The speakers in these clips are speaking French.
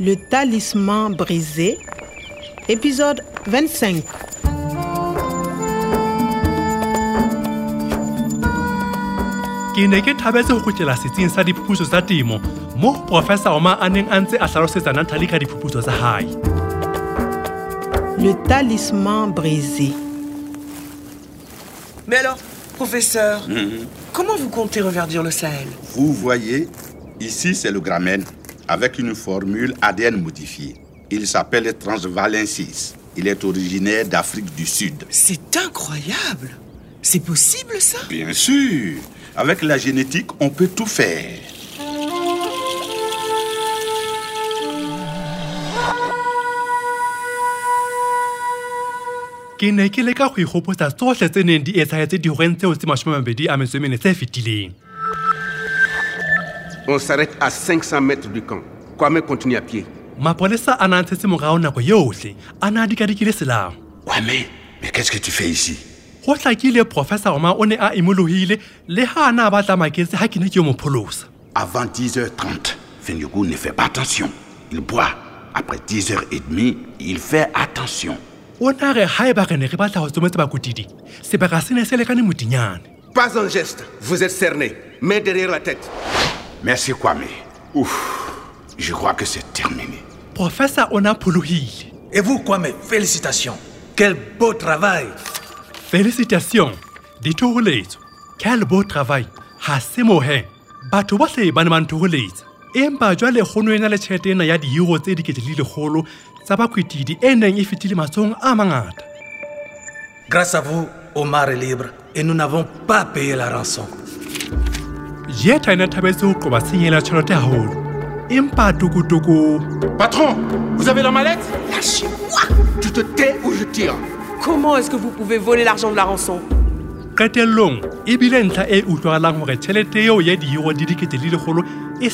Le talisman brisé, épisode 25. ke ne ke thabetse go kgutlela setsing sa diphuputso tsa temo mo profesa oma a neng a ntse a hlalosetsa nanthali ka diphuputso tsa hae. Le talisman brisé. Mais alors, professeur, comment vous comptez reverdir le Sahel? Vous voyez, ici c'est le gramène avec une formule ADN modifiée. Il s'appelle Transvalensis. Il est originaire d'Afrique du Sud. C'est incroyable C'est possible ça? Bien sûr, avec la génétique, on peut tout faire. ke ne ke leka go ikgopotsa tsohle tse neng di etsagetse dihoreng tseo tse mashome a mabedi a metso mene tse fetileng On s'arrête à 500 mètres du camp. Kwame continue à pied. mapolesa a na a ntshetse morao nako yohle a ne a dikadikile selamo Kwame, mais qu'est-ce que tu fais ici? Go hlakile profesa oma o ne a imolohile le ha a na a batla maketse ha ke ne ke yo mo pholosa Avant 10h30, Fenyugou ne fait pas attention. Il boit. Après 10h30, il fait attention. o ne a re ha re ne re batla go tsometse bakotidi sebaka se ne se lekane modinyane Pas un geste. Vous êtes cerné. Main derrière la tête. Merci Kwame. Ouf, je crois que c'est terminé. profesa o ne a pholohile Et vous, Kwame, félicitations. Quel beau travail. felicitation dithoholetso quel beau travail ha se mohe batho ba ne ba nthoholetsa empa jwale kgono e na le tšhelete ena ya diiro tse dikete le lekgolo tsa bakwetidi e neng e fetile matsong a mangata Grâce à vous, Omar est libre et nous n'avons pas payé la rançon. E ne thabetse ho qoba tshenyelo ya tjhelete haholo empa tokotoko Patron, vous avez la mallette? Lâchez-moi. Tu te tais ou je tire? Comment est-ce que vous pouvez voler l'argent de la rançon? E e eo ya diiro di dikete le lekgolo e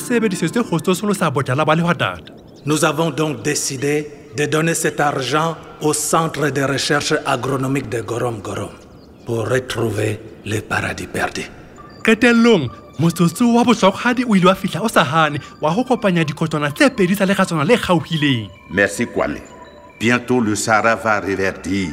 Nous avons donc décidé de donner cet argent au Centre de recherche agronomique de Gorom Gorom pour retrouver le paradis perdu. Merci Kwame. Bientôt le Sahara va reverdir.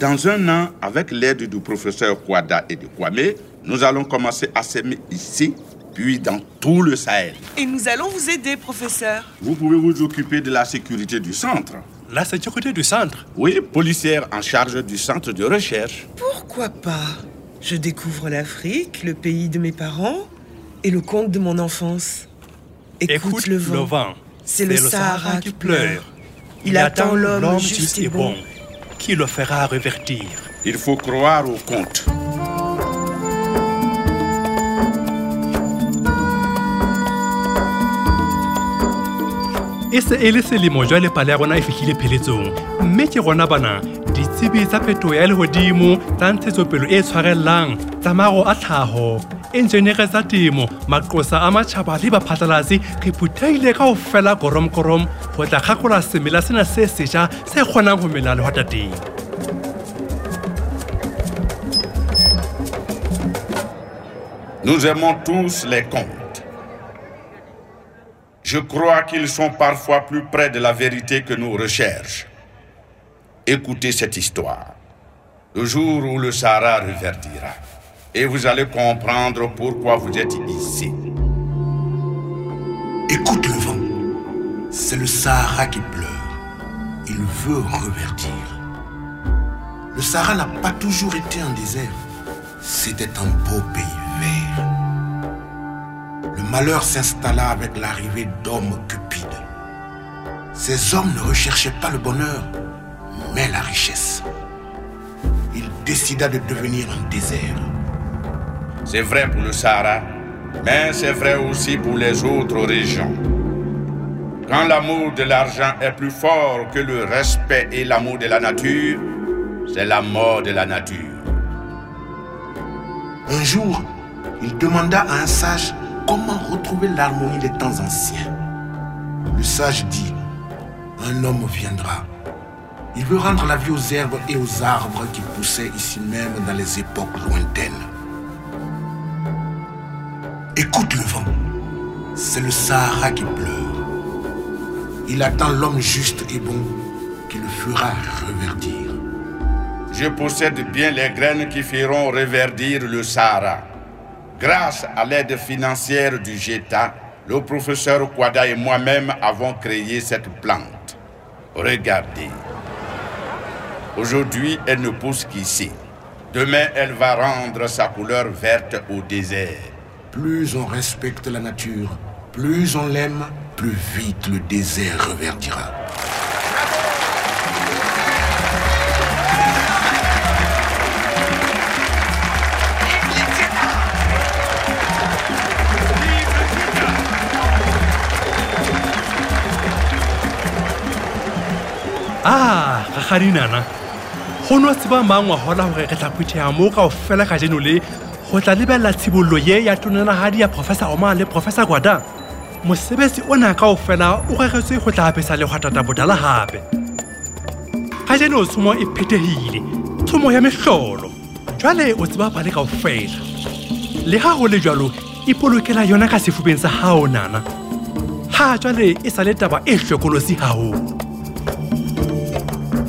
Dans un an, avec l'aide du professeur Kwada et de Kwame, nous allons commencer à s'aimer ici, puis dans tout le Sahel. Et nous allons vous aider, professeur. Vous pouvez vous occuper de la sécurité du centre. la sécurité du centre? Oui, policière en charge du centre de recherche. Pourquoi pas? Je découvre l'Afrique, le pays de mes parents et le conte de mon enfance. Écoute, le vent. C'est le, Sahara qui pleure. Il attend l'homme juste et bon. qui le fera revertir Il faut croire au conte. E se e le selemo jwale pale ya rona e fihlile pheletsong mme ke rona bana ditsebi tsa phetoho ya lehodimo tsa ntshetsopelo e tshwarellang tsa mago a tlhaho enjenere tsa temo maqosa a matjhaba le baphatlalatsi re phuthehile ka ho fela koromkorom ho tla kgakola semela sena se seja se kgonang ho mela lehwatateng Nous aimons tous les contes. Je crois qu'ils sont parfois plus près de la vérité que nos recherches. Écoutez cette histoire. Le jour où le Sahara reverdira. Et vous allez comprendre pourquoi vous êtes ici. Écoute le vent. C'est le Sahara qui pleure. Il veut reverdir. Le Sahara n'a pas toujours été un désert. C'était un beau pays vert. Le malheur s'installa avec l'arrivée d'hommes cupides. Ces hommes ne recherchaient pas le bonheur, mais la richesse. Il décida de devenir un désert. C'est vrai pour le Sahara, mais c'est vrai aussi pour les autres régions. Quand l'amour de l'argent est plus fort que le respect et l'amour de la nature, c'est la mort de la nature. Un jour, il demanda à un sage comment retrouver l'harmonie des temps anciens? Le sage dit, un homme viendra Il veut rendre la vie aux herbes et aux arbres qui poussaient ici même dans les époques lointaines. Écoute le vent. C'est le Sahara qui pleure. Il attend l'homme juste et bon qui le fera reverdir. Je possède bien les graines qui feront reverdir le Sahara. Grâce à l'aide financière du GETA, le professeur Kwada et moi-même avons créé cette plante. Regardez. Aujourd'hui, elle ne pousse qu'ici. Demain, elle va rendre sa couleur verte au désert. Plus on respecte la nature, plus on l'aime, plus vite le désert reverdira. Ah gagadi nana. Go no tseba mangwagola wa gola gore re tla mo kao fela ka jeno le go tla lebelela tshibololo ye ya tonanagadi ya professor oma le professor gwada? Mosebetsi o na kao fela o gagetswe go tla apesa legwatata bodala gape. Ga jeno tshomo e phethegile tshomo ya metlholo jwale o tseba bale kao fela le ga go le jalo ipolokela yona ka sefubeng sa gao nana. Ga jwale e sa le taba e tlhokolosi gagolo